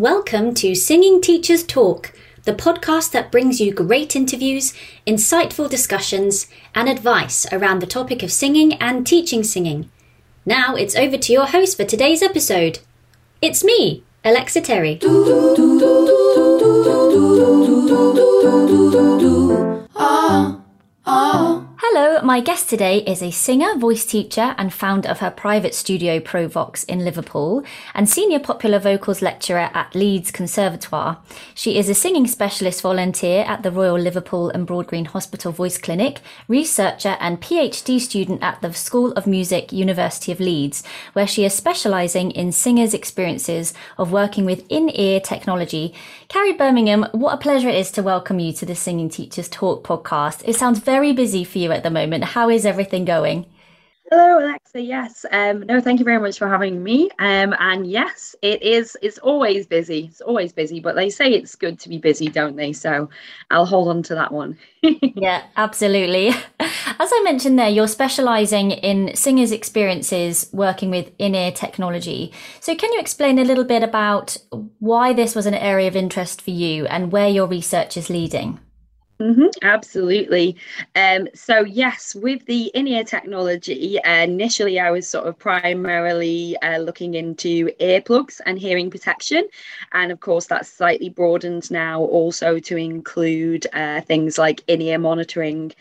Welcome to Singing Teachers Talk, the podcast that brings you great interviews, insightful discussions, and advice around the topic of singing and teaching singing. Now it's over to your host for today's episode. It's me, Alexa Terry. Ah, ah. Hello, my guest today is a singer, voice teacher, and founder of her private studio Provox in Liverpool, and senior popular vocals lecturer at Leeds Conservatoire. She is a singing specialist volunteer at the Royal Liverpool and Broadgreen Hospital Voice Clinic, researcher and PhD student at the School of Music, University of Leeds, where she is specialising in singers' experiences of working with in-ear technology. Carrie Birmingham, what a pleasure it is to welcome you to the Singing Teachers Talk podcast. It sounds very busy for you at the moment. How is everything going? Hello, Alexa. Yes. Um, no, thank you very much for having me. Um, and yes, it is. It's always busy. It's always busy, but they say it's good to be busy, don't they? So I'll hold on to that one. yeah, absolutely. As I mentioned there, you're specialising in singers' experiences working with in-ear technology. So can you explain a little bit about why this was an area of interest for you and where your research is leading? Mm-hmm, absolutely. Um, so, yes, with the in ear technology, uh, initially I was sort of primarily uh, looking into earplugs and hearing protection. And of course, that's slightly broadened now also to include uh, things like in ear monitoring.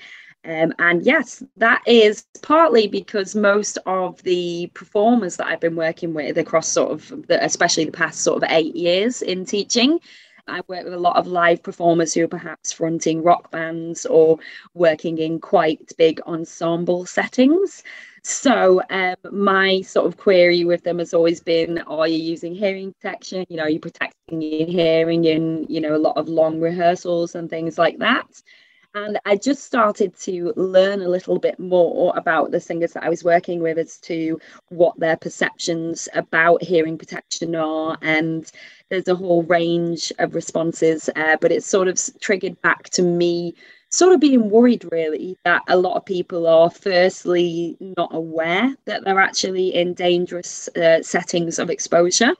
Um, and yes, that is partly because most of the performers that I've been working with across sort of, the, especially the past sort of eight years in teaching, I work with a lot of live performers who are perhaps fronting rock bands or working in quite big ensemble settings. So um, my sort of query with them has always been: Are you using hearing protection? You know, are you protecting your hearing in you know a lot of long rehearsals and things like that? And I just started to learn a little bit more about the singers that I was working with as to what their perceptions about hearing protection are. And there's a whole range of responses, uh, but it's sort of triggered back to me sort of being worried really that a lot of people are firstly not aware that they're actually in dangerous uh, settings of exposure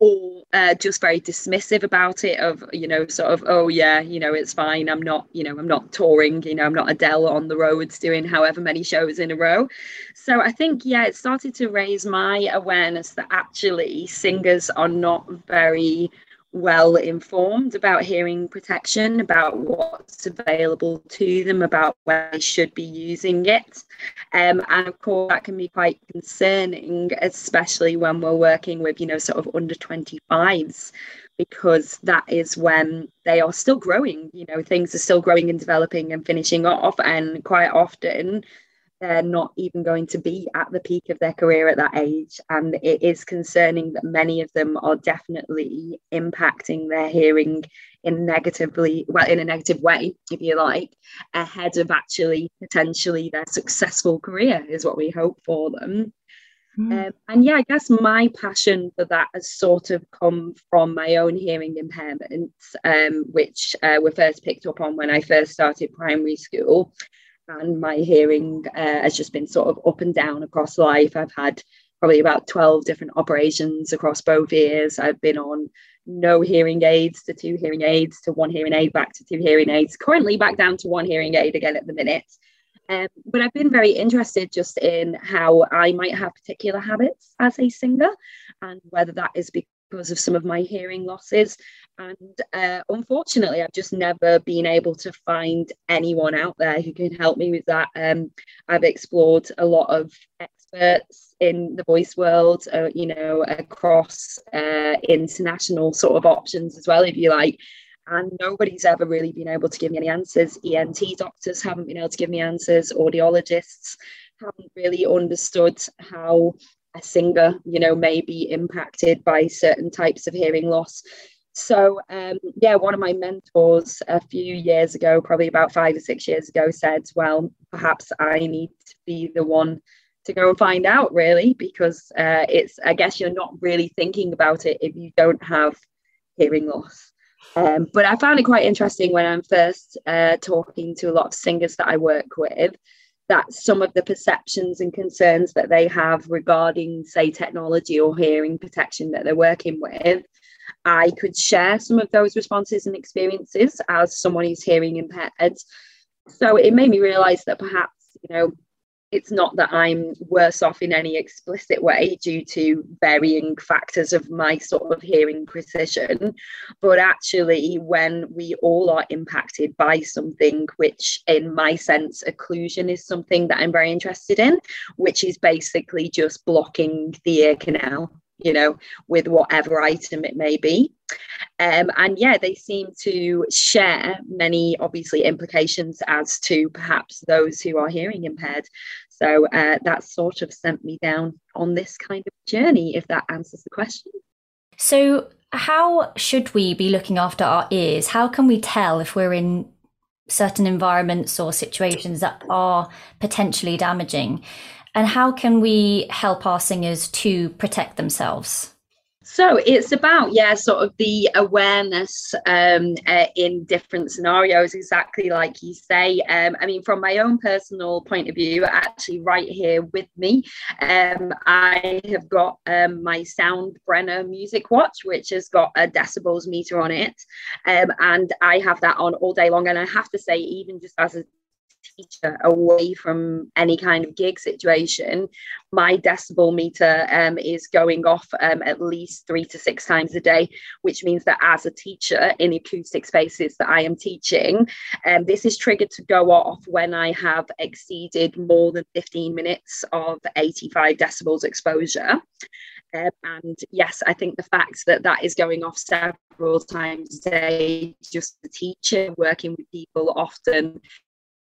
or uh, just very dismissive about it of you know sort of oh yeah you know it's fine. I'm not you know i'm not touring you know i'm not adele on the roads doing however many shows in a row. So i think yeah it started to raise my awareness that actually singers are not very well informed about hearing protection, about what's available to them, about where they should be using it. Um, and of course, that can be quite concerning, especially when we're working with, you know, sort of under 25s, because that is when they are still growing. You know, things are still growing and developing and finishing off. And quite often, they're not even going to be at the peak of their career at that age. And it is concerning that many of them are definitely impacting their hearing in negatively, well, in a negative way, if you like, ahead of actually potentially their successful career, is what we hope for them. Mm. Um, and yeah, I guess my passion for that has sort of come from my own hearing impairments, um, which uh, were first picked up on when I first started primary school and my hearing uh, has just been sort of up and down across life. I've had probably about 12 different operations across both ears. I've been on no hearing aids to two hearing aids to one hearing aid back to two hearing aids, currently back down to one hearing aid again at the minute. Um, but I've been very interested just in how I might have particular habits as a singer and whether that is because of some of my hearing losses and uh, unfortunately, I've just never been able to find anyone out there who can help me with that. Um, I've explored a lot of experts in the voice world, uh, you know, across uh, international sort of options as well, if you like. And nobody's ever really been able to give me any answers. ENT doctors haven't been able to give me answers. Audiologists haven't really understood how a singer, you know, may be impacted by certain types of hearing loss. So, um, yeah, one of my mentors a few years ago, probably about five or six years ago, said, Well, perhaps I need to be the one to go and find out, really, because uh, it's, I guess you're not really thinking about it if you don't have hearing loss. Um, but I found it quite interesting when I'm first uh, talking to a lot of singers that I work with that some of the perceptions and concerns that they have regarding, say, technology or hearing protection that they're working with I could share some of those responses and experiences as someone who's hearing impaired. So it made me realize that perhaps, you know, it's not that I'm worse off in any explicit way due to varying factors of my sort of hearing precision, but actually, when we all are impacted by something, which in my sense, occlusion is something that I'm very interested in, which is basically just blocking the ear canal you know, with whatever item it may be. Um, and yeah, they seem to share many, obviously, implications as to perhaps those who are hearing impaired. So uh, that sort of sent me down on this kind of journey, if that answers the question. So, how should we be looking after our ears? How can we tell if we're in certain environments or situations that are potentially damaging? And how can we help our singers to protect themselves? So it's about, yeah, sort of the awareness um, uh, in different scenarios, exactly like you say. Um, I mean, from my own personal point of view, actually, right here with me, um, I have got um, my Soundbrenner music watch, which has got a decibels meter on it. Um, and I have that on all day long. And I have to say, even just as a teacher away from any kind of gig situation, my decibel meter um, is going off um, at least three to six times a day, which means that as a teacher in the acoustic spaces that I am teaching, um, this is triggered to go off when I have exceeded more than 15 minutes of 85 decibels exposure. Um, and yes, I think the fact that that is going off several times a day, just the teacher working with people often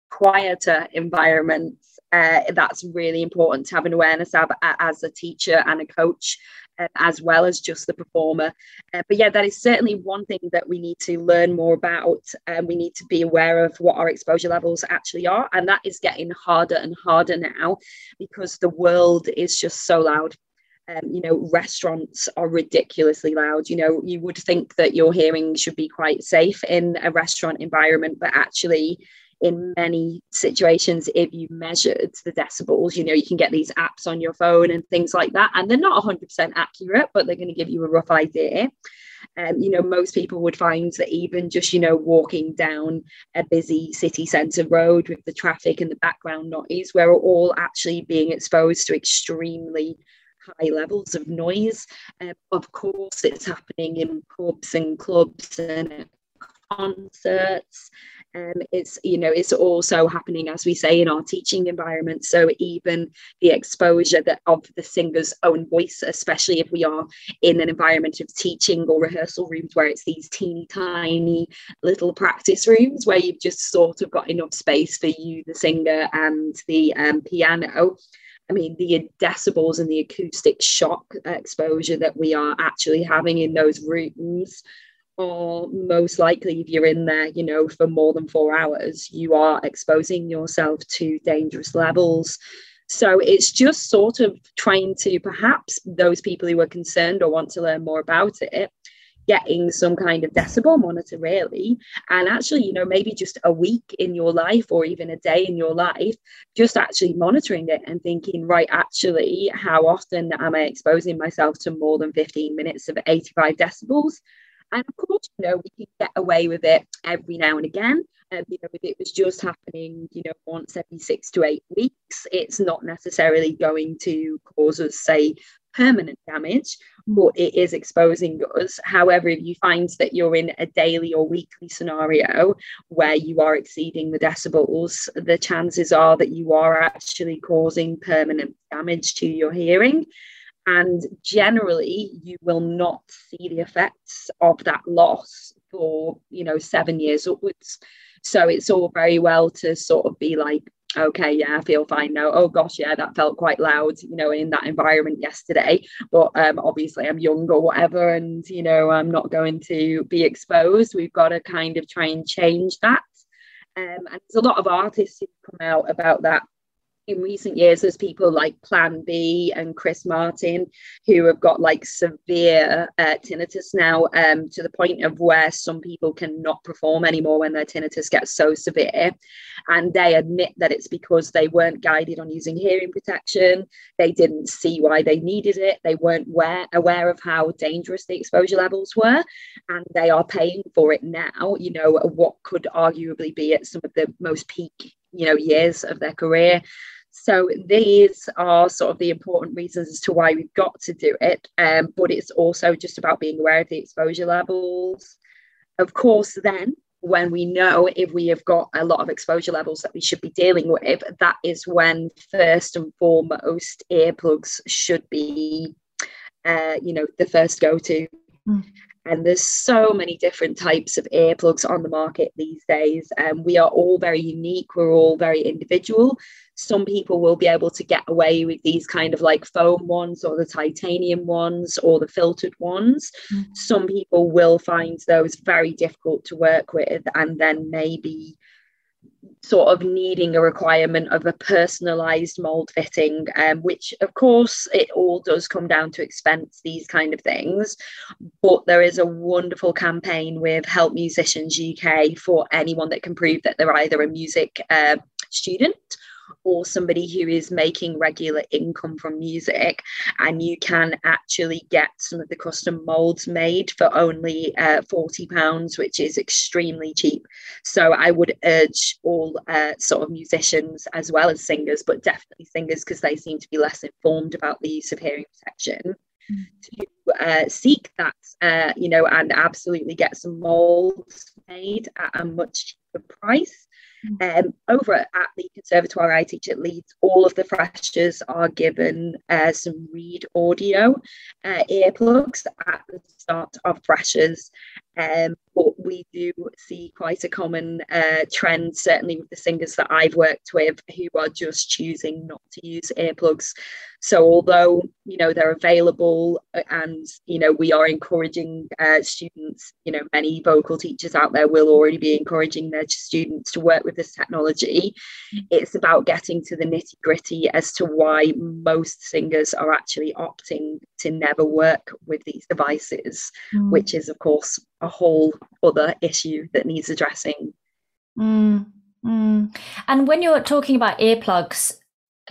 quieter environments uh, that's really important to have an awareness of as a teacher and a coach uh, as well as just the performer uh, but yeah that is certainly one thing that we need to learn more about and we need to be aware of what our exposure levels actually are and that is getting harder and harder now because the world is just so loud um, you know, restaurants are ridiculously loud. You know, you would think that your hearing should be quite safe in a restaurant environment, but actually, in many situations if you measured the decibels you know you can get these apps on your phone and things like that and they're not 100% accurate but they're going to give you a rough idea. Um, you know most people would find that even just you know walking down a busy city centre road with the traffic and the background noise we're all actually being exposed to extremely high levels of noise. Um, of course it's happening in pubs and clubs and concerts um, it's you know it's also happening as we say in our teaching environment. So even the exposure that of the singer's own voice especially if we are in an environment of teaching or rehearsal rooms where it's these teeny tiny little practice rooms where you've just sort of got enough space for you the singer and the um, piano. I mean, the decibels and the acoustic shock exposure that we are actually having in those rooms or most likely if you're in there you know for more than four hours you are exposing yourself to dangerous levels. So it's just sort of trying to perhaps those people who are concerned or want to learn more about it getting some kind of decibel monitor really. And actually you know maybe just a week in your life or even a day in your life just actually monitoring it and thinking right actually how often am i exposing myself to more than 15 minutes of 85 decibels and of course, you know, we can get away with it every now and again. Um, you know, if it was just happening, you know, once every six to eight weeks, it's not necessarily going to cause us, say, permanent damage, but it is exposing us. However, if you find that you're in a daily or weekly scenario where you are exceeding the decibels, the chances are that you are actually causing permanent damage to your hearing and generally you will not see the effects of that loss for you know seven years upwards. So it's all very well to sort of be like okay yeah i feel fine now. Oh gosh yeah that felt quite loud you know in that environment yesterday. But um, obviously i'm young or whatever and you know i'm not going to be exposed. We've got to kind of try and change that. Um, and there's a lot of artists who come out about that in recent years there's people like plan b and chris martin who have got like severe uh, tinnitus now um, to the point of where some people cannot perform anymore when their tinnitus gets so severe. And they admit that it's because they weren't guided on using hearing protection. They didn't see why they needed it. They weren't aware, aware of how dangerous the exposure levels were. And they are paying for it now you know what could arguably be at some of the most peak you know years of their career so these are sort of the important reasons as to why we've got to do it. Um, but it's also just about being aware of the exposure levels. Of course, then when we know if we have got a lot of exposure levels that we should be dealing with, that is when first and foremost earplugs should be, uh, you know, the first go-to. Mm. And there's so many different types of earplugs on the market these days. And um, we are all very unique. We're all very individual. Some people will be able to get away with these kind of like foam ones or the titanium ones or the filtered ones. Mm-hmm. Some people will find those very difficult to work with and then maybe sort of needing a requirement of a personalized mold fitting um, which of course it all does come down to expense these kind of things. But there is a wonderful campaign with help musicians uk for anyone that can prove that they're either a music uh, student or somebody who is making regular income from music and you can actually get some of the custom molds made for only uh, 40 pounds which is extremely cheap so i would urge all uh, sort of musicians as well as singers but definitely singers because they seem to be less informed about the use of hearing protection mm. to uh, seek that, uh, you know, and absolutely get some molds made at a much cheaper price. Um, over at the Conservatoire I teach at Leeds, all of the freshers are given uh, some Reed audio uh, earplugs at the start of freshers. Um, but we do see quite a common uh, trend, certainly with the singers that I've worked with, who are just choosing not to use earplugs. So although you know they're available, uh, and you know we are encouraging uh, students, you know many vocal teachers out there will already be encouraging their students to work with this technology. It's about getting to the nitty gritty as to why most singers are actually opting to never work with these devices, mm. which is of course a whole other issue that needs addressing. Mm, mm. And when you're talking about earplugs,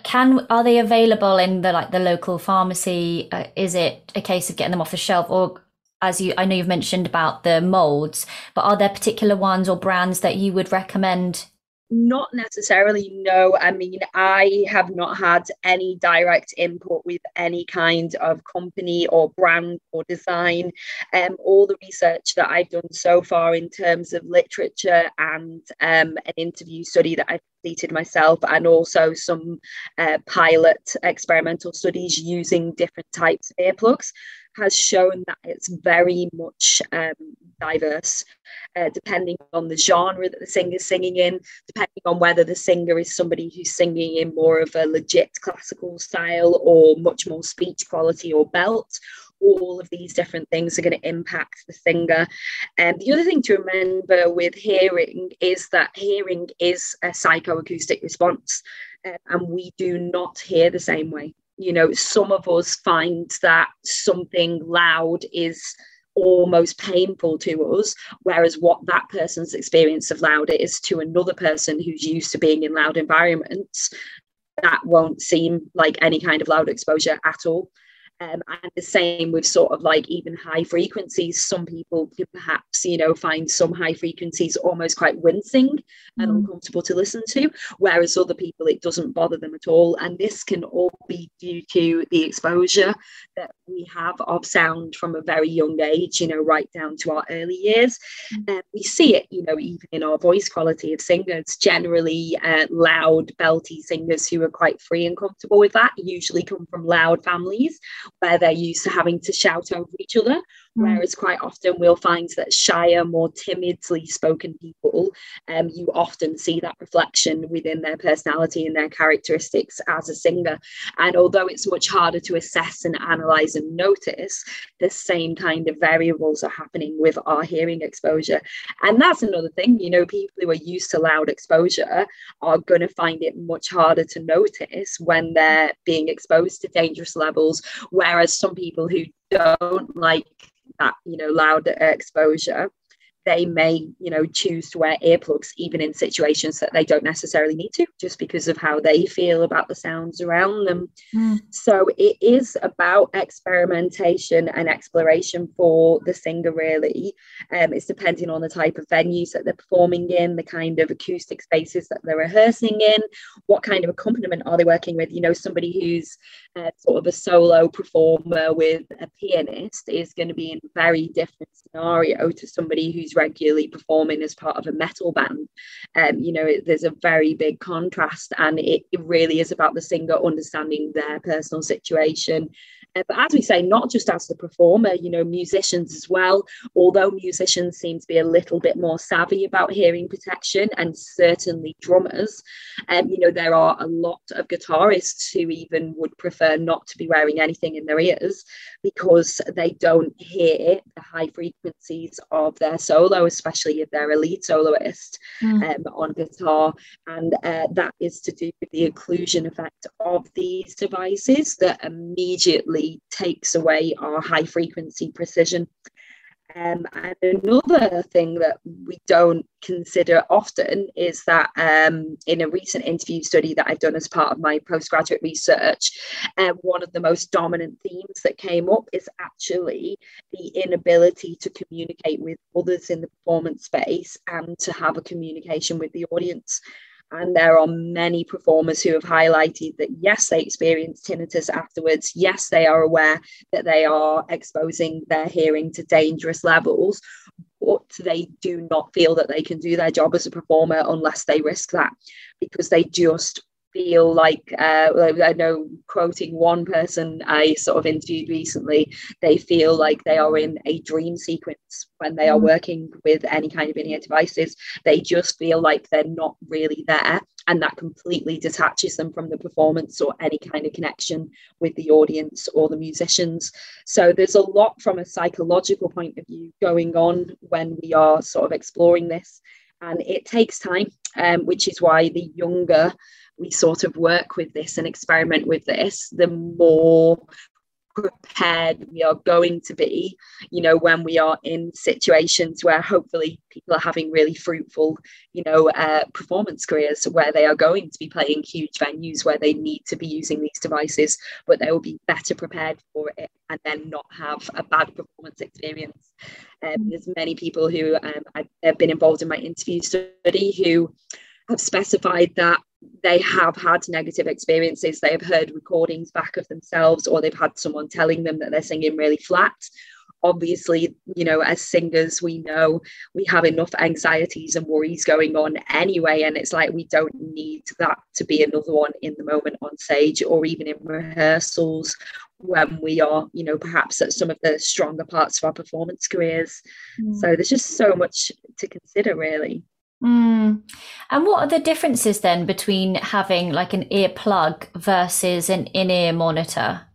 can are they available in the like the local pharmacy? Uh, is it a case of getting them off the shelf, or as you I know you've mentioned about the molds, but are there particular ones or brands that you would recommend not necessarily, no. I mean, I have not had any direct input with any kind of company or brand or design. Um, all the research that I've done so far in terms of literature and um, an interview study that I've completed myself, and also some uh, pilot experimental studies using different types of earplugs, has shown that it's very much um, diverse, uh, depending on the genre that the singer's singing in, depending on whether the singer is somebody who's singing in more of a legit classical style or much more speech quality or belt. All of these different things are going to impact the singer. And the other thing to remember with hearing is that hearing is a psychoacoustic response, uh, and we do not hear the same way you know some of us find that something loud is almost painful to us whereas what that person's experience of loud is to another person who's used to being in loud environments that won't seem like any kind of loud exposure at all um, and the same with sort of like even high frequencies. Some people can perhaps, you know, find some high frequencies almost quite wincing mm. and uncomfortable to listen to, whereas other people it doesn't bother them at all. And this can all be due to the exposure that we have of sound from a very young age, you know, right down to our early years. Mm. Uh, we see it, you know, even in our voice quality of singers. Generally, uh, loud, belty singers who are quite free and comfortable with that usually come from loud families where they're used to having to shout over each other. Whereas quite often we'll find that shyer, more timidly spoken people, um, you often see that reflection within their personality and their characteristics as a singer. And although it's much harder to assess and analyze and notice, the same kind of variables are happening with our hearing exposure. And that's another thing, you know, people who are used to loud exposure are going to find it much harder to notice when they're being exposed to dangerous levels. Whereas some people who don't like that you know louder exposure they may you know choose to wear earplugs even in situations that they don't necessarily need to just because of how they feel about the sounds around them. Mm. so it is about experimentation and exploration for the singer really. Um, it's depending on the type of venues that they're performing in the kind of acoustic spaces that they're rehearsing in what kind of accompaniment are they working with. You know somebody who's uh, sort of a solo performer with a pianist is going to be in a very different scenario to somebody who's regularly performing as part of a metal band. Um, you know, it, there's a very big contrast, and it, it really is about the singer understanding their personal situation uh, but as we say, not just as the performer, you know, musicians as well. Although musicians seem to be a little bit more savvy about hearing protection, and certainly drummers, um, you know, there are a lot of guitarists who even would prefer not to be wearing anything in their ears because they don't hear the high frequencies of their solo, especially if they're a lead soloist mm. um, on guitar. And uh, that is to do with the occlusion effect of these devices that immediately takes away our high frequency precision. Um, and another thing that we don't consider often is that um, in a recent interview study that I've done as part of my postgraduate research, uh, one of the most dominant themes that came up is actually the inability to communicate with others in the performance space and to have a communication with the audience. And there are many performers who have highlighted that yes, they experience tinnitus afterwards. Yes, they are aware that they are exposing their hearing to dangerous levels, but they do not feel that they can do their job as a performer unless they risk that because they just feel like uh, I know quoting one person I sort of interviewed recently, they feel like they are in a dream sequence when they are mm. working with any kind of in-ear devices. They just feel like they're not really there, and that completely detaches them from the performance or any kind of connection with the audience or the musicians. So there's a lot from a psychological point of view going on when we are sort of exploring this. And it takes time, um, which is why the younger we sort of work with this and experiment with this, the more prepared we are going to be, you know, when we are in situations where hopefully people are having really fruitful, you know, uh, performance careers where they are going to be playing huge venues where they need to be using these devices, but they will be better prepared for it and then not have a bad performance experience. Um, there's many people who um, have been involved in my interview study who have specified that they have had negative experiences. They have heard recordings back of themselves, or they've had someone telling them that they're singing really flat. Obviously, you know, as singers, we know we have enough anxieties and worries going on anyway. And it's like we don't need that to be another one in the moment on stage or even in rehearsals when we are, you know, perhaps at some of the stronger parts of our performance careers. Mm. So there's just so much to consider, really. Mm. And what are the differences then between having like an earplug versus an in ear monitor?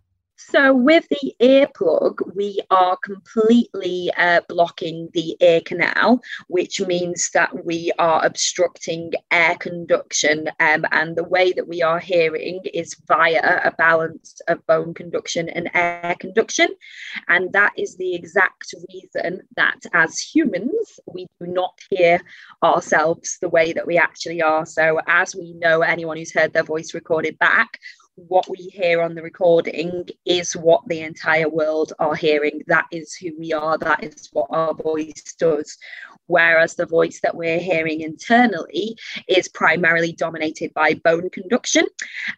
So with the earplug, we are completely uh, blocking the ear canal, which means that we are obstructing air conduction. Um, and the way that we are hearing is via a balance of bone conduction and air conduction. And that is the exact reason that as humans, we do not hear ourselves the way that we actually are. So as we know, anyone who's heard their voice recorded back what we hear on the recording is what the entire world are hearing. That is who we are. That is what our voice does whereas the voice that we're hearing internally is primarily dominated by bone conduction.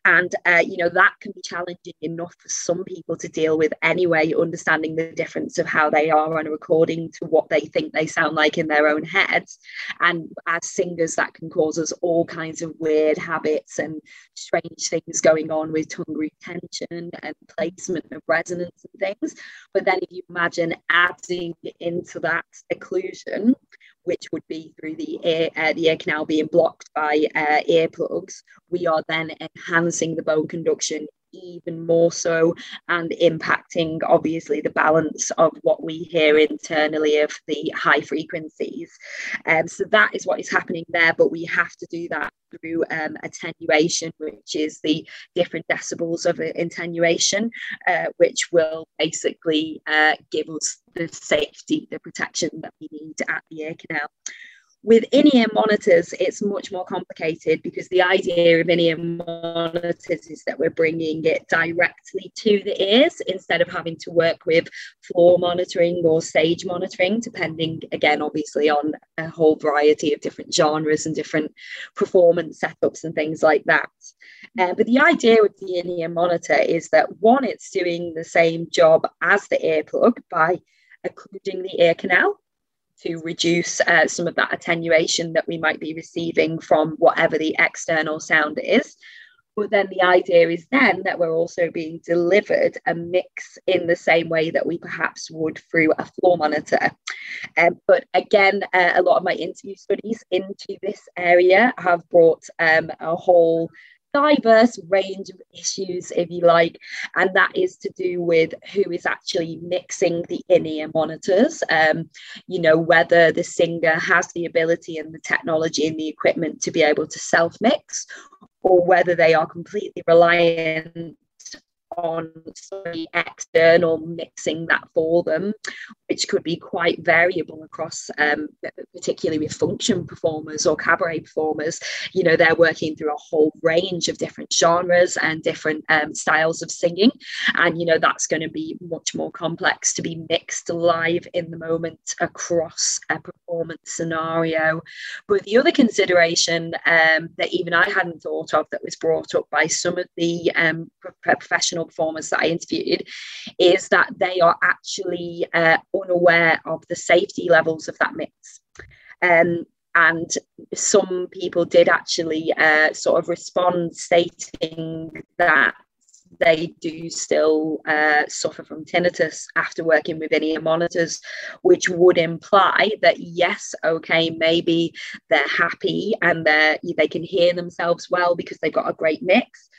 And, uh, you know, that can be challenging enough for some people to deal with anyway, understanding the difference of how they are on a recording to what they think they sound like in their own heads. And as singers, that can cause us all kinds of weird habits and strange things going on on with tongue retention and placement of resonance and things. But then if you imagine adding into that occlusion, which would be through the ear, uh, the ear canal being blocked by uh, earplugs, we are then enhancing the bone conduction even more so and impacting obviously the balance of what we hear internally of the high frequencies. Um, so that is what is happening there but we have to do that through um, attenuation which is the different decibels of attenuation uh, which will basically uh, give us the safety the protection that we need at the ear canal with in-ear monitors, it's much more complicated because the idea of in-ear monitors is that we're bringing it directly to the ears instead of having to work with floor monitoring or stage monitoring, depending again, obviously, on a whole variety of different genres and different performance setups and things like that. Uh, but the idea with the in-ear monitor is that one, it's doing the same job as the earplug by occluding the ear canal to reduce uh, some of that attenuation that we might be receiving from whatever the external sound is. But then the idea is then that we're also being delivered a mix in the same way that we perhaps would through a floor monitor. Um, but again, uh, a lot of my interview studies into this area have brought um, a whole diverse range of issues, if you like, and that is to do with who is actually mixing the in-ear monitors. Um, you know, whether the singer has the ability and the technology and the equipment to be able to self-mix, or whether they are completely reliant on sorry, external mixing that for them, which could be quite variable across, um, particularly with function performers or cabaret performers. You know, they're working through a whole range of different genres and different um, styles of singing. And, you know, that's going to be much more complex to be mixed live in the moment across a performance scenario. But the other consideration um, that even I hadn't thought of that was brought up by some of the um, performers that I interviewed is that they are actually uh, unaware of the safety levels of that mix. Um, and some people did actually uh, sort of respond stating that they do still uh, suffer from tinnitus after working with in-ear monitors, which would imply that yes, okay, maybe they're happy and they they can hear themselves well because they've got a great mix,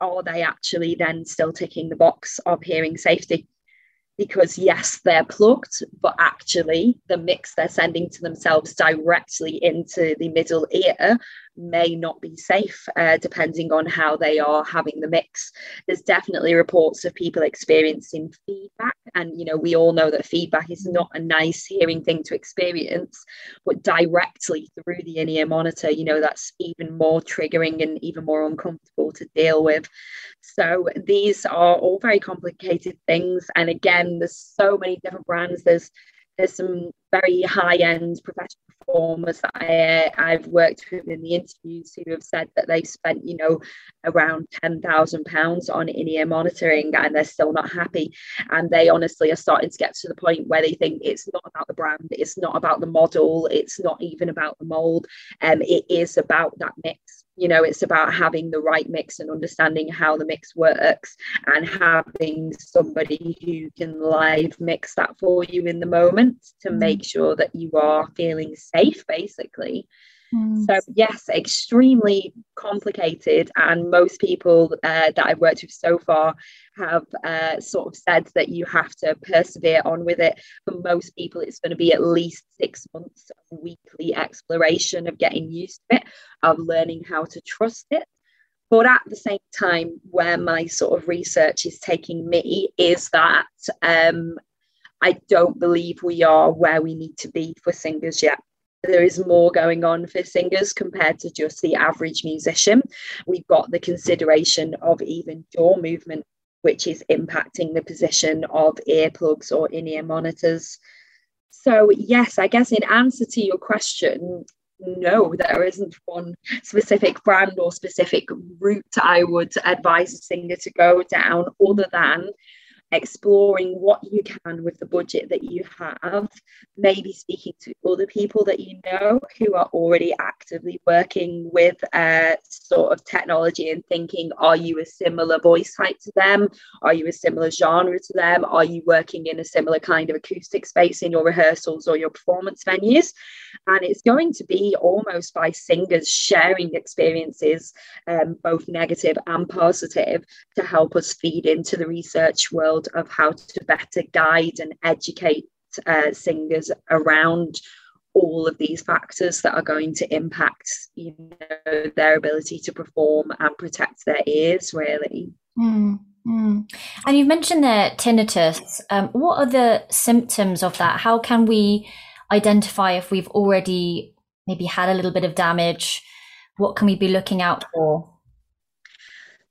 are they actually then still ticking the box of hearing safety? Because yes, they're plugged, but actually the mix they're sending to themselves directly into the middle ear may not be safe, uh, depending on how they are having the mix. There's definitely reports of people experiencing feedback, and you know we all know that feedback is not a nice hearing thing to experience, but directly through the in-ear monitor, you know that's even more triggering and even more uncomfortable to deal with. So these are all very complicated things, and again, there's so many different brands. There's there's some very high-end professional performers that I, I've worked with in the interviews who have said that they've spent, you know, around ten thousand pounds on in-ear monitoring and they're still not happy. And they honestly are starting to get to the point where they think it's not about the brand, it's not about the model, it's not even about the mold, um, it is about that mix you know it's about having the right mix and understanding how the mix works and having somebody who can live mix that for you in the moment to mm. Make sure that you are feeling safe basically Mm. So, yes, extremely complicated. And most people uh, that I've worked with so far have uh, sort of said that you have to persevere on with it. For most people, it's going to be at least six months of weekly exploration of getting used to it, of learning how to trust it. But at the same time, where my sort of research is taking me is that um, I don't believe we are where we need to be for singers yet there is more going on for singers compared to just the average musician. We've got the consideration of even jaw movement, which is impacting the position of earplugs or in ear monitors. So, yes, I guess in answer to your question, no, there isn't one specific brand or specific route I would advise a singer to go down, other than exploring what you can with the budget that you have, maybe speaking to other people that you know who are already actively working with uh, sort of technology and thinking, are you a similar voice type to them? Are you a similar genre to them? Are you working in a similar kind of acoustic space in your rehearsals or your performance venues? And it's going to be almost by singers sharing experiences, um, both negative and positive, to help us feed into the research world of how to better guide and educate uh, singers around all of these factors that are going to impact you know their ability to perform and protect their ears really. Mm, mm. and you've mentioned there tinnitus. Um, what are the symptoms of that? How can we identify if we've already maybe had a little bit of damage? What can we be looking out for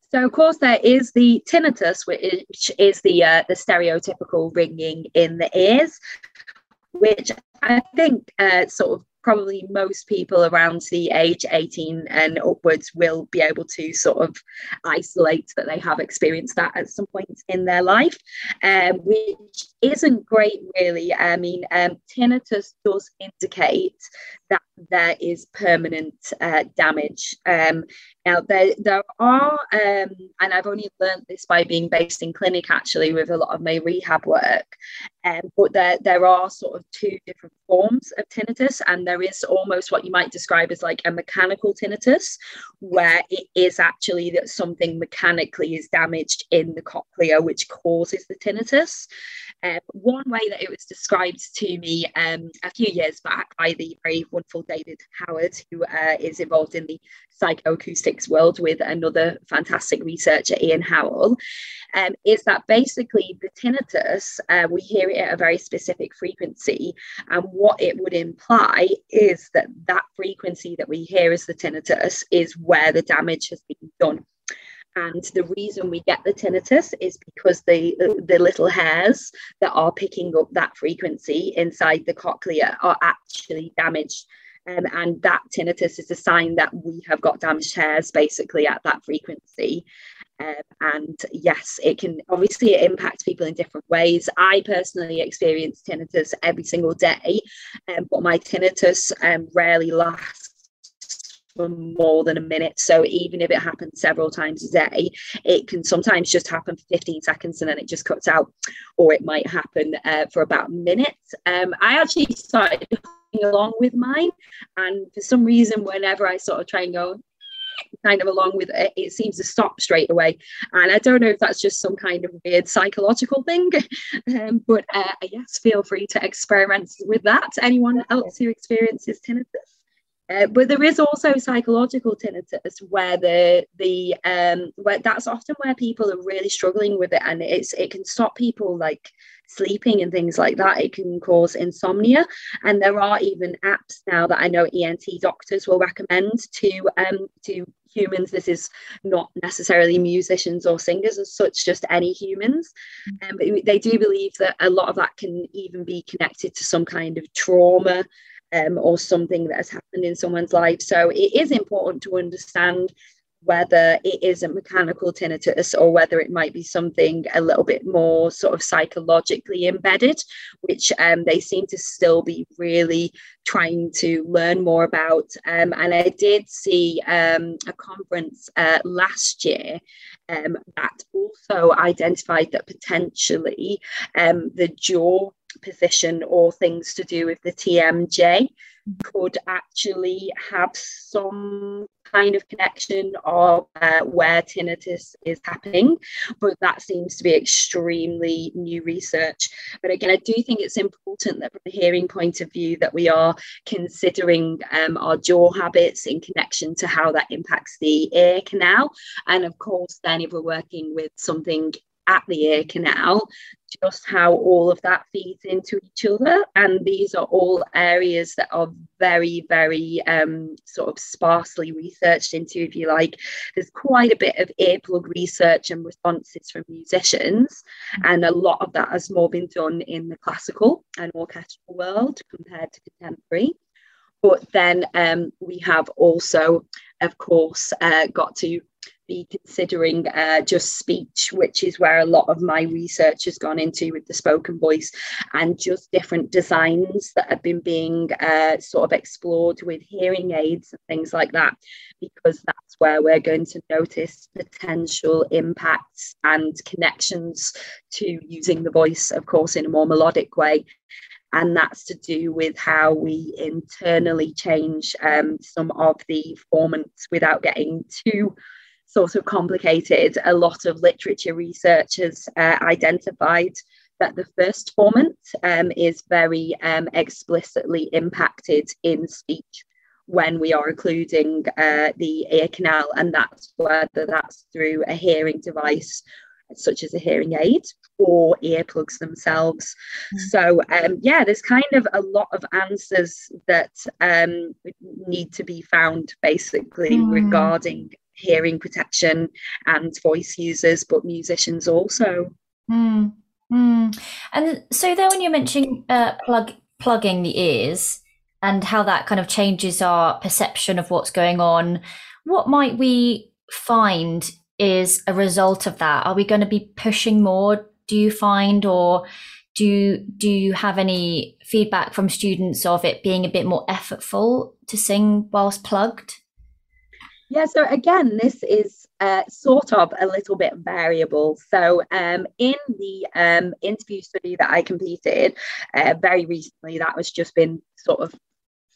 so, of course, there is the tinnitus, which is the uh, the stereotypical ringing in the ears, which I think uh, sort of probably most people around the age 18 and upwards will be able to sort of isolate that they have experienced that at some point in their life, um, which isn't great, really. I mean, um, tinnitus does indicate that there is permanent uh, damage. Um, now, there, there are, um, and I've only learned this by being based in clinic actually with a lot of my rehab work, um, but there, there are sort of two different forms of tinnitus, and there is almost what you might describe as like a mechanical tinnitus, where it is actually that something mechanically is damaged in the cochlea, which causes the tinnitus. Um, one way that it was described to me um, a few years back by the very wonderful David Howard, who uh, is involved in the psychoacoustics world with another fantastic researcher, Ian Howell, um, is that basically the tinnitus, uh, we hear it at a very specific frequency. And what it would imply is that that frequency that we hear as the tinnitus is where the damage has been done. And the reason we get the tinnitus is because the, the little hairs that are picking up that frequency inside the cochlea are actually damaged. Um, and that tinnitus is a sign that we have got damaged hairs basically at that frequency. Um, and yes, it can obviously it impacts people in different ways. I personally experience tinnitus every single day, um, but my tinnitus um, rarely lasts for more than a minute. So even if it happens several times a day, it can sometimes just happen for 15 seconds and then it just cuts out, or it might happen uh, for about a minute. Um, I actually started along with mine, and for some reason, whenever I sort of try and go kind of along with it, it seems to stop straight away. And I don't know if that's just some kind of weird psychological thing, um, but uh, yes, feel free to experiment with that. Anyone else who experiences tinnitus? Uh, but there is also psychological tinnitus where the the um where that's often where people are really struggling with it and it's it can stop people like sleeping and things like that. It can cause insomnia and there are even apps now that I know ENT doctors will recommend to um to humans. This is not necessarily musicians or singers as such just any humans. Um, but they do believe that a lot of that can even be connected to some kind of trauma um, or something that has happened in someone's life. So it is important to understand whether it is a mechanical tinnitus or whether it might be something a little bit more sort of psychologically embedded, which um, they seem to still be really trying to learn more about. Um, and I did see um, a conference uh, last year um, that also identified that potentially um, the jaw position or things to do with the TMJ could actually have some kind of connection of uh, where tinnitus is happening, but that seems to be extremely new research. But again, I do think it's important that from a hearing point of view that we are considering um, our jaw habits in connection to how that impacts the ear canal. And of course, then if we're working with something at the ear canal, just how all of that feeds into each other. And these are all areas that are very, very um, sort of sparsely researched into, if you like. There's quite a bit of earplug research and responses from musicians, and a lot of that has more been done in the classical and orchestral world compared to contemporary. But then um, we have also, of course, uh, got to be considering uh, just speech, which is where a lot of my research has gone into with the spoken voice, and just different designs that have been being uh, sort of explored with hearing aids and things like that, because that's where we're going to notice potential impacts and connections to using the voice, of course, in a more melodic way. And that's to do with how we internally change um, some of the formants without getting too sort of complicated. A lot of literature researchers uh, identified that the first formant um, is very um, explicitly impacted in speech when we are occluding uh, the ear canal, and that's whether that's through a hearing device such as a hearing aid or earplugs themselves. Mm. So, um, yeah, there's kind of a lot of answers that um, need to be found basically mm. regarding hearing protection and voice users, but musicians also. Mm. Mm. And so, there, when you're mentioning uh, plug plugging the ears and how that kind of changes our perception of what's going on, what might we find is a result of that? Are we going to be pushing more? Do you find, or do do you have any feedback from students of it being a bit more effortful to sing whilst plugged? Yeah, so again, this is uh, sort of a little bit variable. So, um, in the um, interview study that I completed uh, very recently, that was just been sort of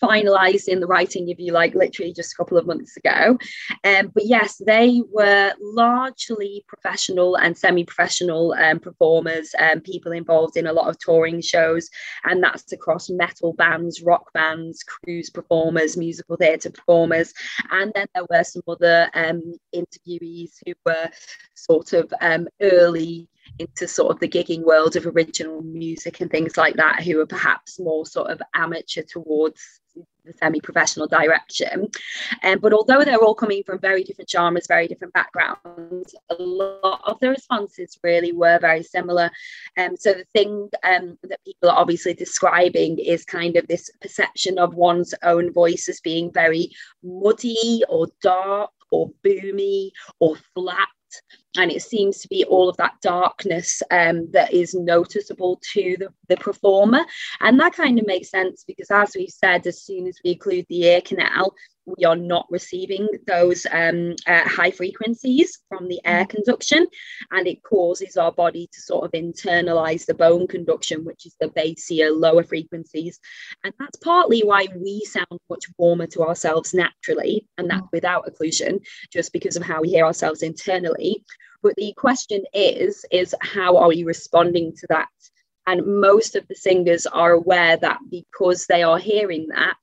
finalized in the writing if you like literally just a couple of months ago. Um, but yes they were largely professional and semi-professional um, performers um, people involved in a lot of touring shows and that's across metal bands rock bands cruise performers musical theatre performers. And then there were some other um, interviewees who were sort of um, early into sort of the gigging world of original music and things like that who are perhaps more sort of amateur towards the semi-professional direction. Um, but although they're all coming from very different genres, very different backgrounds, a lot of the responses really were very similar. Um, so the thing um, that people are obviously describing is kind of this perception of one's own voice as being very muddy or dark or boomy or flat and it seems to be all of that darkness um, that is noticeable to the, the performer. And that kind of makes sense because as we said as soon as we occlude the ear canal we are not receiving those um, uh, high frequencies from the air mm-hmm. conduction, and it causes our body to sort of internalize the bone conduction, which is the bassier, lower frequencies. And that's partly why we sound much warmer to ourselves naturally, and that's mm. without occlusion, just because of how we hear ourselves internally. But the question is, is how are you responding to that? And most of the singers are aware that because they are hearing that,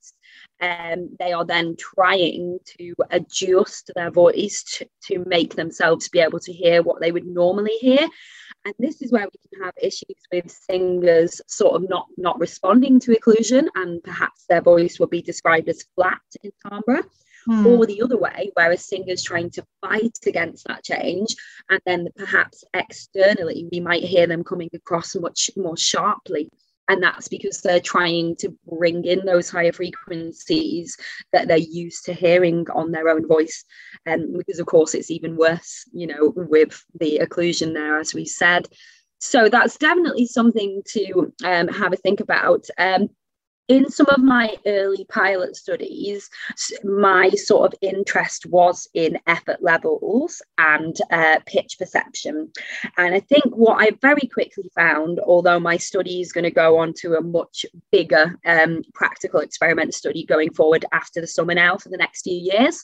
um, they are then trying to adjust their voice to, to make themselves be able to hear what they would normally hear. And this is where we can have issues with singers sort of not not responding to occlusion, and perhaps their voice will be described as flat in timbre. Hmm. Or the other way, where a singer's trying to fight against that change, and then perhaps externally we might hear them coming across much more sharply and that's because they're trying to bring in those higher frequencies that they're used to hearing on their own voice. And um, because of course it's even worse you know with the occlusion there as we said. So that's definitely something to um, have a think about. Um, in some of my early pilot studies, my sort of interest was in effort levels and uh, pitch perception. And I think what I very quickly found, although my study is going to go on to a much bigger um, practical experiment study going forward after the summer now for the next few years,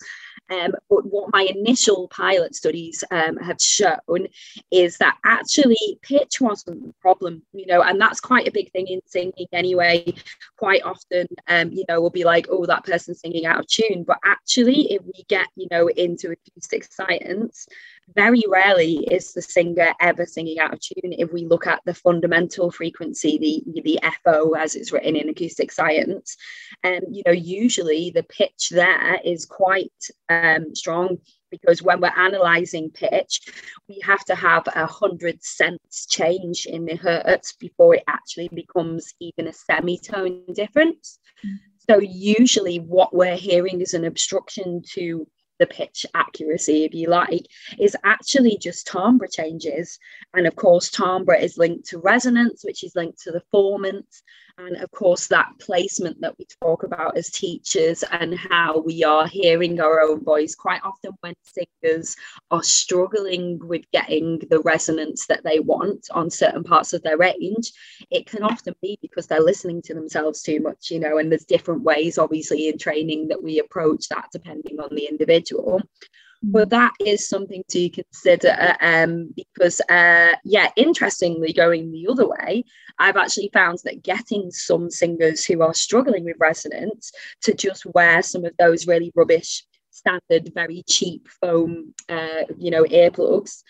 um, but what my initial pilot studies um, have shown is that actually pitch wasn't the problem, you know, and that's quite a big thing in singing anyway. Quite often, um, you know, we'll be like, oh, that person's singing out of tune. But actually, if we get, you know, into acoustic science, very rarely is the singer ever singing out of tune if we look at the fundamental frequency the the fo as it's written in acoustic science and um, you know usually the pitch there is quite um, strong because when we're analyzing pitch we have to have a hundred cents change in the hertz before it actually becomes even a semitone difference mm. so usually what we're hearing is an obstruction to the pitch accuracy, if you like, is actually just timbre changes. And of course, timbre is linked to resonance, which is linked to the formants. And of course, that placement that we talk about as teachers and how we are hearing our own voice. Quite often, when singers are struggling with getting the resonance that they want on certain parts of their range, it can often be because they're listening to themselves too much, you know. And there's different ways, obviously, in training that we approach that depending on the individual but that is something to consider um, because uh, yeah interestingly going the other way i've actually found that getting some singers who are struggling with resonance to just wear some of those really rubbish standard very cheap foam uh, you know earplugs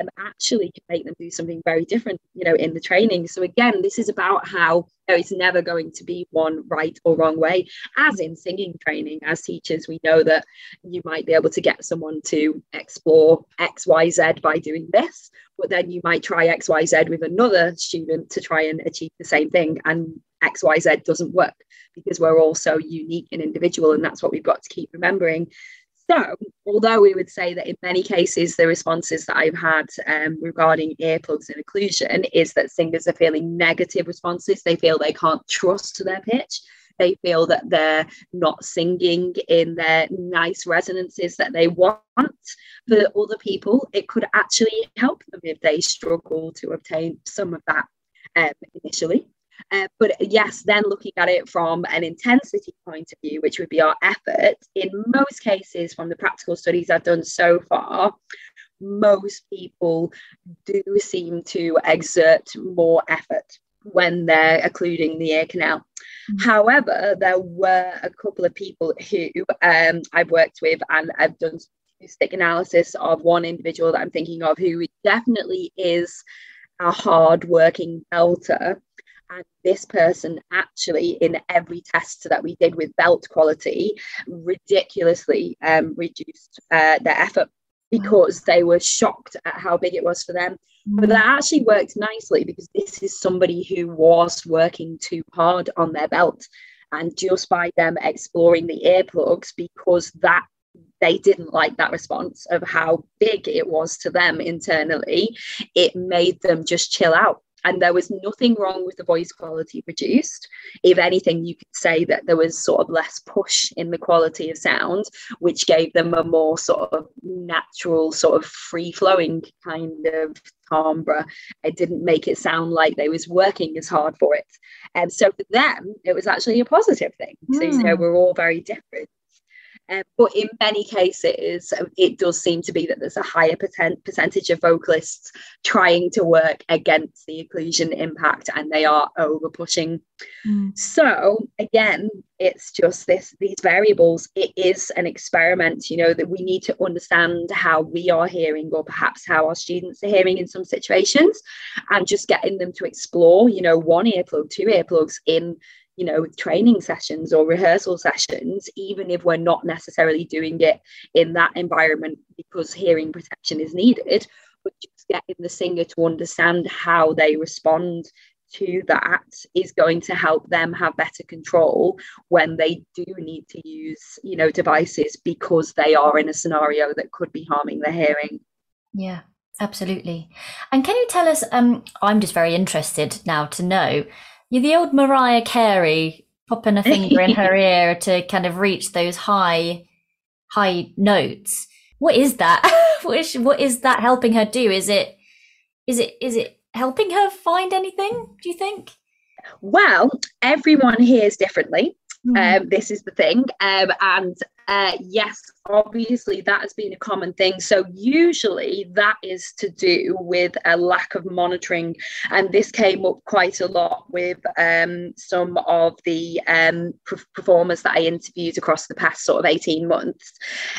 um, actually can make them do something very different, you know, in the training. So again, this is about how it's never going to be one right or wrong way. As in singing training, as teachers, we know that you might be able to get someone to explore X, Y, Z by doing this, but then you might try X, Y, Z with another student to try and achieve the same thing, and X, Y, Z doesn't work because we're all so unique and individual, and that's what we've got to keep remembering. So, although we would say that in many cases the responses that I've had um, regarding earplugs and occlusion is that singers are feeling negative responses, they feel they can't trust their pitch. They feel that they're not singing in their nice resonances that they want. For other people, it could actually help them if they struggle to obtain some of that um, initially. Uh, but yes, then looking at it from an intensity point of view, which would be our effort, in most cases, from the practical studies I've done so far, most people do seem to exert more effort when they're occluding the ear canal. Mm-hmm. However, there were a couple of people who um, I've worked with and I've done stick analysis of one individual that I'm thinking of who definitely is a hard working belter and this person actually in every test that we did with belt quality ridiculously um, reduced uh, their effort because they were shocked at how big it was for them. But that actually worked nicely because this is somebody who was working too hard on their belt and just by them exploring the earplugs because that they didn't like that response of how big it was to them internally it made them just chill out and there was nothing wrong with the voice quality produced. If anything, you could say that there was sort of less push in the quality of sound, which gave them a more sort of natural, sort of free flowing kind of timbre. It didn't make it sound like they was working as hard for it. And so for them, it was actually a positive thing. Mm. So, you know, hmm. we're all very different. Um, but in many cases, um, it does seem to be that there's a higher percent- percentage of vocalists trying to work against the occlusion impact and they are over pushing. Mm. So, again, it's just this these variables. It is an experiment, you know, that we need to understand how we are hearing or perhaps how our students are hearing in some situations and just getting them to explore, you know, one earplug, two earplugs in you know training sessions or rehearsal sessions even if we're not necessarily doing it in that environment because hearing protection is needed but just getting the singer to understand how they respond to that is going to help them have better control when they do need to use you know devices because they are in a scenario that could be harming their hearing. Yeah absolutely. And can you tell us um i'm just very interested now to know you're the old Mariah Carey popping a finger in her ear to kind of reach those high, high notes. What is that? what, is, what is that helping her do? Is it, is it, is it helping her find anything? Do you think? Well, everyone hears differently. Mm. Um, this is the thing. Um, and uh, yes, obviously that has been a common thing. So usually that is to do with a lack of monitoring, and this came up quite a lot with um, some of the um, performers that I interviewed across the past sort of eighteen months.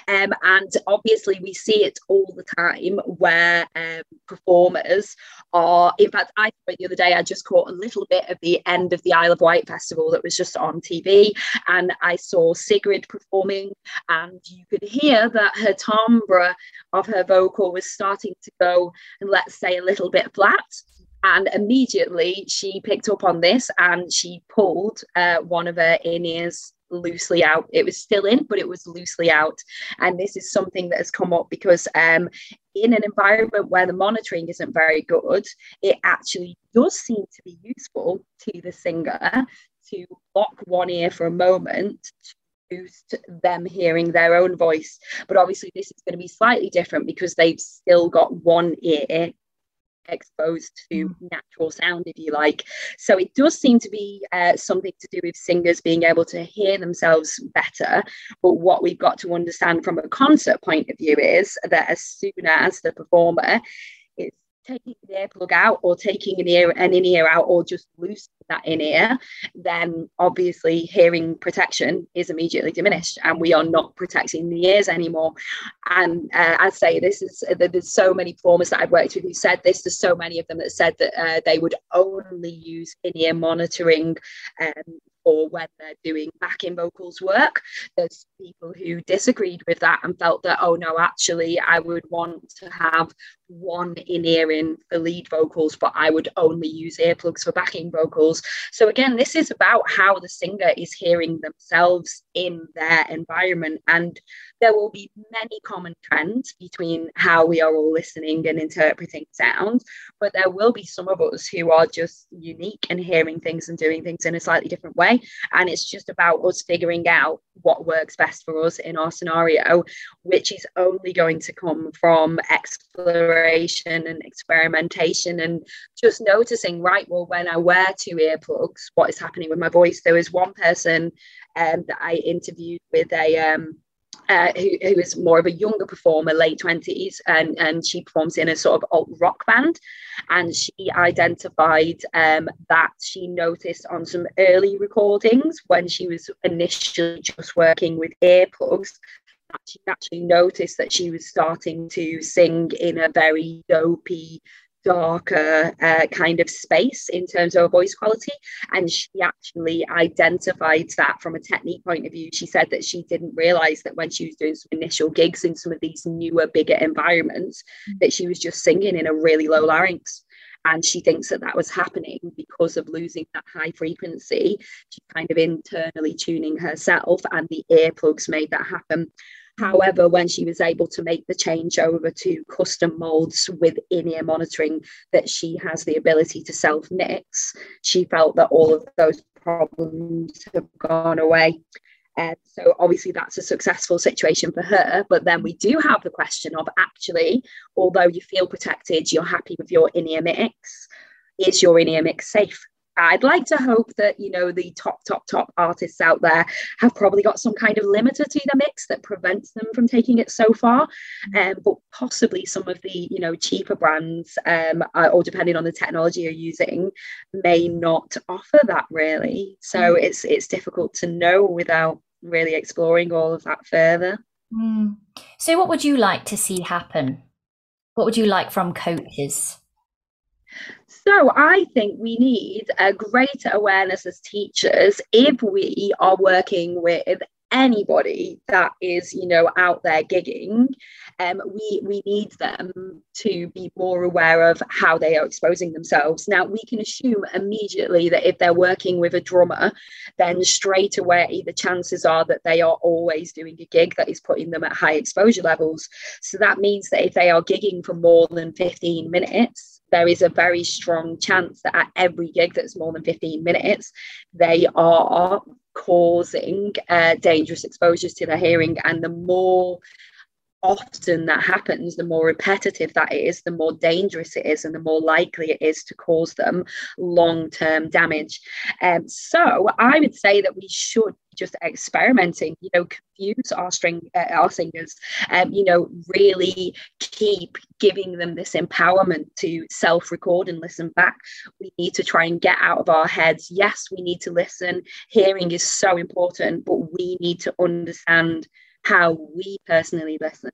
Um, and obviously we see it all the time where um, performers are. In fact, I the other day I just caught a little bit of the end of the Isle of Wight festival that was just on TV, and I saw Sigrid performing, and you could hear that her timbre of her vocal was starting to go, let's say, a little bit flat. And immediately she picked up on this and she pulled uh, one of her in ears loosely out. It was still in, but it was loosely out. And this is something that has come up because um, in an environment where the monitoring isn't very good, it actually does seem to be useful to the singer to lock one ear for a moment boost them hearing their own voice. But obviously, this is going to be slightly different because they've still got one ear exposed to mm. natural sound, if you like. So it does seem to be uh, something to do with singers being able to hear themselves better. But what we've got to understand from a concert point of view is that as soon as the performer taking the earplug out or taking an ear an in-ear out or just loosening that in-ear, then obviously hearing protection is immediately diminished and we are not protecting the ears anymore. And uh, I say this is there's so many performers that I've worked with who said this. There's so many of them that said that uh, they would only use in-ear monitoring um, or when they're doing backing vocals work. There's people who disagreed with that and felt that, oh no, actually, I would want to have one in ear in for lead vocals, but I would only use earplugs for backing vocals. So, again, this is about how the singer is hearing themselves in their environment. And there will be many common trends between how we are all listening and interpreting sound, but there will be some of us who are just unique and hearing things and doing things in a slightly different way. And it's just about us figuring out what works best for us in our scenario, which is only going to come from exploration and experimentation and just noticing, right, well, when I wear two earplugs, what is happening with my voice? There was one person um, that I interviewed with a um, uh, who, who is more of a younger performer, late 20s, and, and she performs in a sort of alt rock band. And she identified um, that she noticed on some early recordings when she was initially just working with earplugs. That she actually noticed that she was starting to sing in a very dopey, darker uh, kind of space in terms of her voice quality. And she actually identified that from a technique point of view. She said that she didn't realize that when she was doing some initial gigs in some of these newer, bigger environments, mm. that she was just singing in a really low larynx. And she thinks that that was happening because of losing that high frequency. She's kind of internally tuning herself, and the earplugs made that happen. However, when she was able to make the change over to custom molds with in ear monitoring that she has the ability to self mix, she felt that all of those problems have gone away. And so obviously that's a successful situation for her. But then we do have the question of actually, although you feel protected, you're happy with your in-ear mix, is your in-ear mix safe? I'd like to hope that you know the top, top, top artists out there have probably got some kind of limiter to the mix that prevents them from taking it so far. Um, but possibly some of the you know cheaper brands, um, uh, or depending on the technology you're using, may not offer that really. So mm. it's it's difficult to know without really exploring all of that further. Mm. So, what would you like to see happen? What would you like from coaches? So I think we need a greater awareness as teachers if we are working with anybody that is you know out there gigging um, we we need them to be more aware of how they are exposing themselves. Now we can assume immediately that if they're working with a drummer then straight away the chances are that they are always doing a gig that is putting them at high exposure levels. So that means that if they are gigging for more than 15 minutes there is a very strong chance that at every gig that's more than 15 minutes, they are causing uh, dangerous exposures to their hearing. And the more often that happens, the more repetitive that is, the more dangerous it is, and the more likely it is to cause them long term damage. Um, so I would say that we should just experimenting you know confuse our string uh, our singers um you know really keep giving them this empowerment to self record and listen back. We need to try and get out of our heads yes we need to listen. Hearing is so important but we need to understand how we personally listen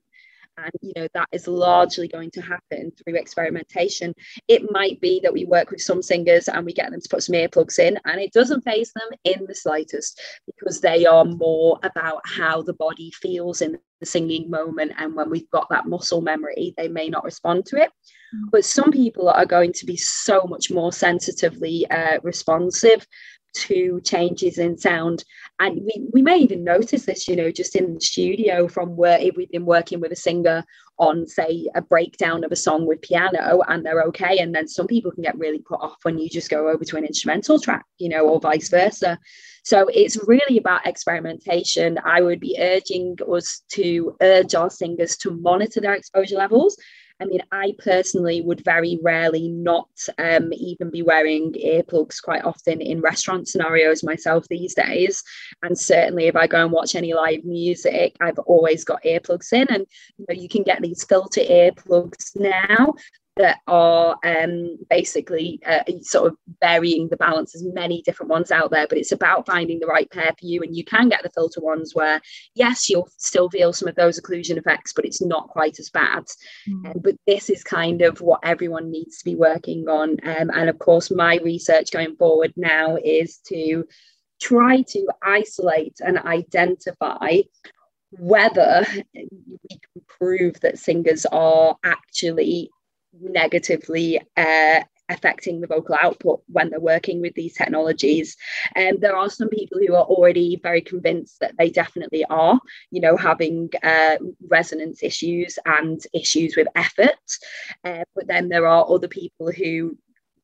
and you know that is largely going to happen through experimentation it might be that we work with some singers and we get them to put some earplugs in and it doesn't phase them in the slightest because they are more about how the body feels in the singing moment and when we've got that muscle memory they may not respond to it mm. but some people are going to be so much more sensitively uh, responsive to changes in sound. And we, we may even notice this, you know, just in the studio from where if we've been working with a singer on, say, a breakdown of a song with piano and they're okay. And then some people can get really put off when you just go over to an instrumental track, you know, or vice versa. So it's really about experimentation. I would be urging us to urge our singers to monitor their exposure levels I mean, I personally would very rarely not um, even be wearing earplugs quite often in restaurant scenarios myself these days. And certainly, if I go and watch any live music, I've always got earplugs in. And you know, you can get these filter earplugs now that are um, basically uh, sort of varying the balance. There's many different ones out there, but it's about finding the right pair for you. And you can get the filter ones where, yes, you'll still feel some of those occlusion effects, but it's not quite as bad. Mm. Um, but this is kind of what everyone needs to be working on. Um, and of course, my research going forward now is to try to isolate and identify whether we can prove that singers are actually negatively uh, affecting the vocal output when they're working with these technologies. And um, there are some people who are already very convinced that they definitely are, you know, having uh, resonance issues and issues with effort. Uh, but then there are other people who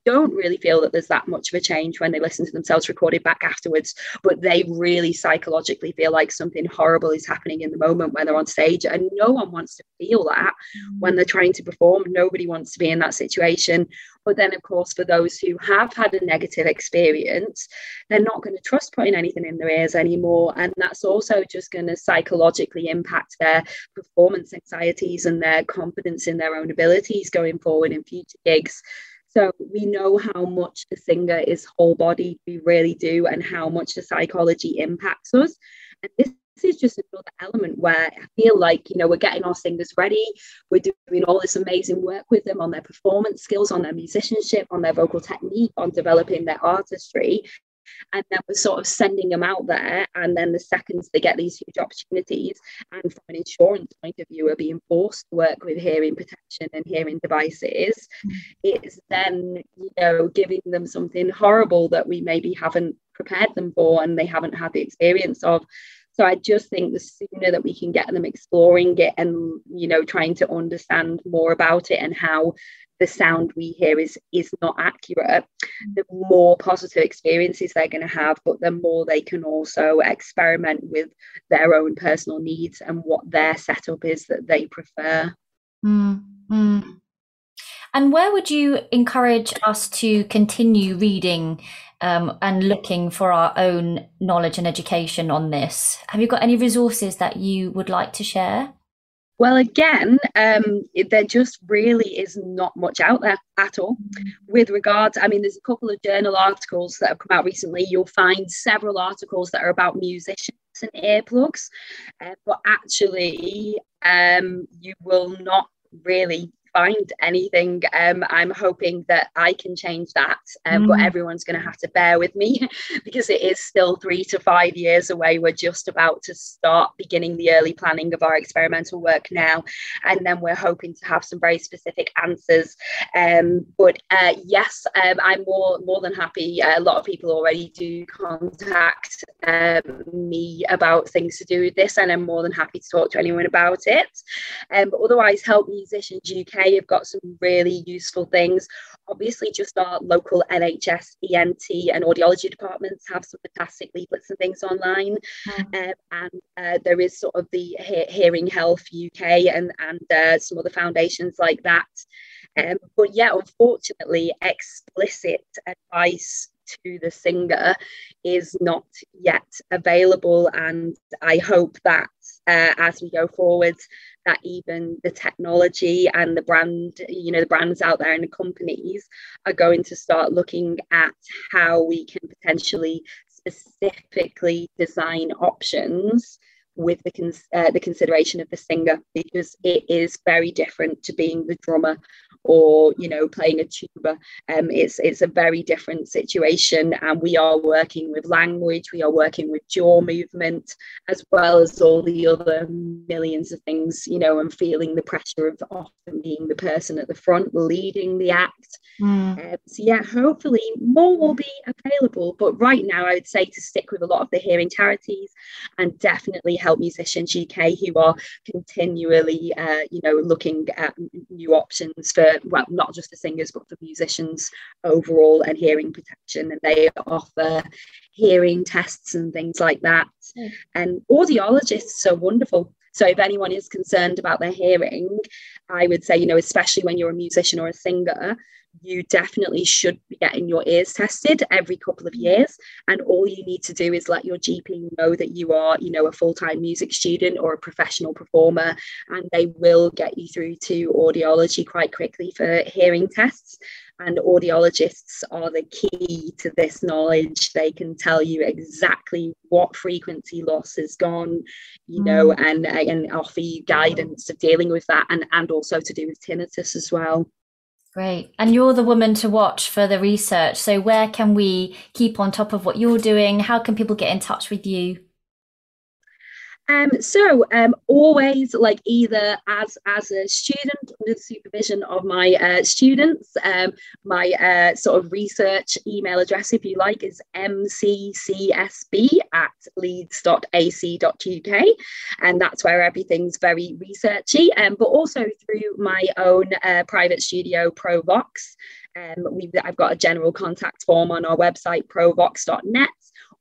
don't really feel that there's that much of a change when they listen to themselves recorded back afterwards, but they really psychologically feel like something horrible is happening in the moment when they're on stage. And no one wants to feel that mm. when they're trying to perform. Nobody wants to be in that situation. But then, of course, for those who have had a negative experience, they're not going to trust putting anything in their ears anymore. And that's also just going to psychologically impact their performance anxieties and their confidence in their own abilities going forward in future gigs. So we know how much the singer is whole body, we really do, and how much the psychology impacts us. And this is just another element where I feel like, you know, we're getting our singers ready. We're doing all this amazing work with them on their performance skills, on their musicianship, on their vocal technique, on developing their artistry and then we're sort of sending them out there and then the seconds they get these huge opportunities and from an insurance point of view are being forced to work with hearing protection and hearing devices mm. it's then you know giving them something horrible that we maybe haven't prepared them for and they haven't had the experience of so I just think the sooner that we can get them exploring it and you know trying to understand more about it and how the sound we hear is is not accurate the more positive experiences they're going to have but the more they can also experiment with their own personal needs and what their setup is that they prefer mm-hmm. And where would you encourage us to continue reading um, and looking for our own knowledge and education on this have you got any resources that you would like to share well, again, um, there just really is not much out there at all with regards. I mean, there's a couple of journal articles that have come out recently. You'll find several articles that are about musicians and earplugs, uh, but actually, um, you will not really find anything. Um, I'm hoping that I can change that, um, mm. but everyone's going to have to bear with me because it is still three to five years away. We're just about to start beginning the early planning of our experimental work now, and then we're hoping to have some very specific answers. Um, but uh, yes, um, I'm more more than happy. Uh, a lot of people already do contact um, me about things to do with this, and I'm more than happy to talk to anyone about it. Um, but otherwise, Help Musicians UK have got some really useful things. Obviously, just our local NHS, ENT, and audiology departments have some fantastic leaflets and things online. Mm. Um, and uh, there is sort of the he- Hearing Health UK and, and uh, some other foundations like that. Um, but yeah, unfortunately, explicit advice to the singer is not yet available. And I hope that uh, as we go forward, that even the technology and the brand, you know, the brands out there and the companies are going to start looking at how we can potentially specifically design options with the, cons- uh, the consideration of the singer because it is very different to being the drummer or you know playing a tuba um, it's it's a very different situation. And we are working with language we are working with jaw movement as well as all the other millions of things you know and feeling the pressure of often being the person at the front leading the act. Mm. um, so yeah hopefully more will be available. But right now i would say to stick with a lot of the hearing charities and definitely help musicians uk who are continually uh, you know looking at new options for well not just for singers but for musicians overall and hearing protection. And they offer hearing tests and things like that. And audiologists are wonderful. So if anyone is concerned about their hearing i would say you know especially when you're a musician or a singer you definitely should be getting your ears tested every couple of years. And all you need to do is let your gp know that you are you know a full-time music student or a professional performer and they will get you through to audiology quite quickly for hearing tests. And audiologists are the key to this knowledge. They can tell you exactly what frequency loss has gone you know mm. and and offer you guidance of dealing with that and and also to do with tinnitus as well Great. And you're the woman to watch for the research. So, where can we keep on top of what you're doing? How can people get in touch with you? Um, so um, always like either as as a student the supervision of my uh, students, um, my uh, sort of research email address, if you like, is mccsb at leeds.ac.uk, and that's where everything's very researchy. Um, but also through my own uh, private studio, ProVox. Um, I've got a general contact form on our website, provox.net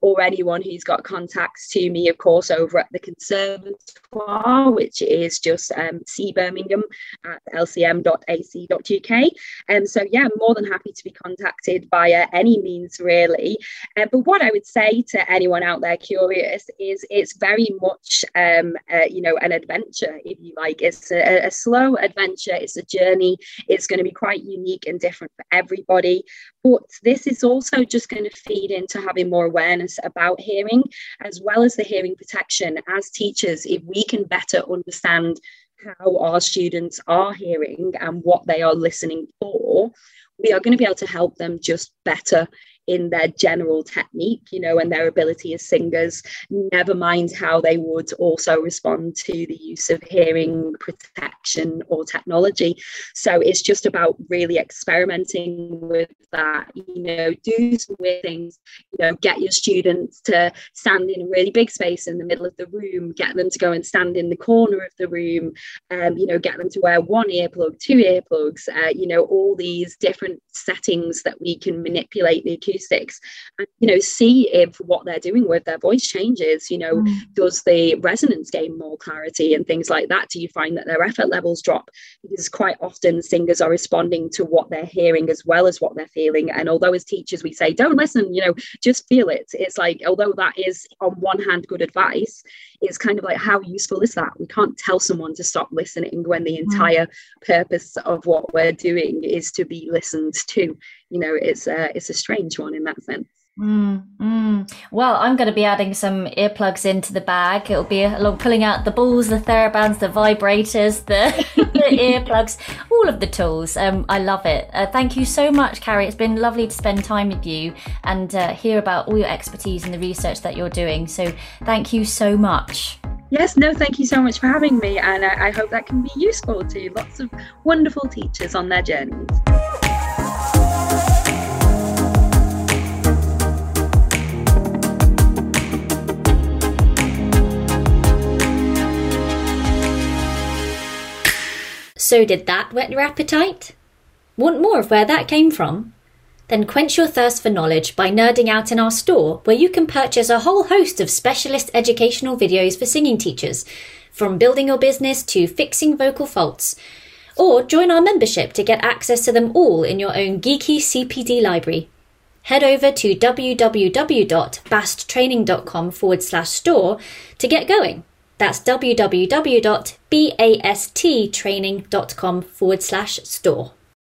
or anyone who's got contacts to me, of course, over at the Conservatoire, which is just um, C Birmingham at lcm.ac.uk. And um, so, yeah, more than happy to be contacted via any means, really. Uh, but what I would say to anyone out there curious is it's very much, um, uh, you know, an adventure, if you like. It's a, a slow adventure, it's a journey. It's going to be quite unique and different for everybody. But this is also just going to feed into having more awareness about hearing, as well as the hearing protection. As teachers, if we can better understand how our students are hearing and what they are listening for, we are going to be able to help them just better in their general technique, you know, and their ability as singers, never mind how they would also respond to the use of hearing protection or technology. So it's just about really experimenting with that, you know, do some weird things, you know, get your students to stand in a really big space in the middle of the room, get them to go and stand in the corner of the room, um, you know, get them to wear one earplug, two earplugs, uh, you know, all these different settings that we can manipulate the acoustic acoustics and you know see if what they're doing with their voice changes. You know mm. does the resonance gain more clarity and things like that? Do you find that their effort levels drop? Because quite often singers are responding to what they're hearing as well as what they're feeling. And although as teachers we say don't listen you know just feel it. It's like although that is on one hand good advice it's kind of like how useful is that? We can't tell someone to stop listening when the mm. entire purpose of what we're doing is to be listened to. You know it's a it's a strange one in that sense Mm, mm. Well, I'm going to be adding some earplugs into the bag. It'll be along pulling out the balls, the therabands, the vibrators, the, the earplugs, all of the tools. Um, I love it. Uh, thank you so much, Carrie. It's been lovely to spend time with you and uh, hear about all your expertise and the research that you're doing. So, thank you so much. Yes, no, thank you so much for having me, and I, I hope that can be useful to lots of wonderful teachers on their journeys. So did that whet your appetite? Want more of where that came from? Then quench your thirst for knowledge by nerding out in our store, where you can purchase a whole host of specialist educational videos for singing teachers, from building your business to fixing vocal faults. Or join our membership to get access to them all in your own geeky CPD library. Head over to www.basttraining.com forward slash store to get going. That's www.basttraining.com forward slash store.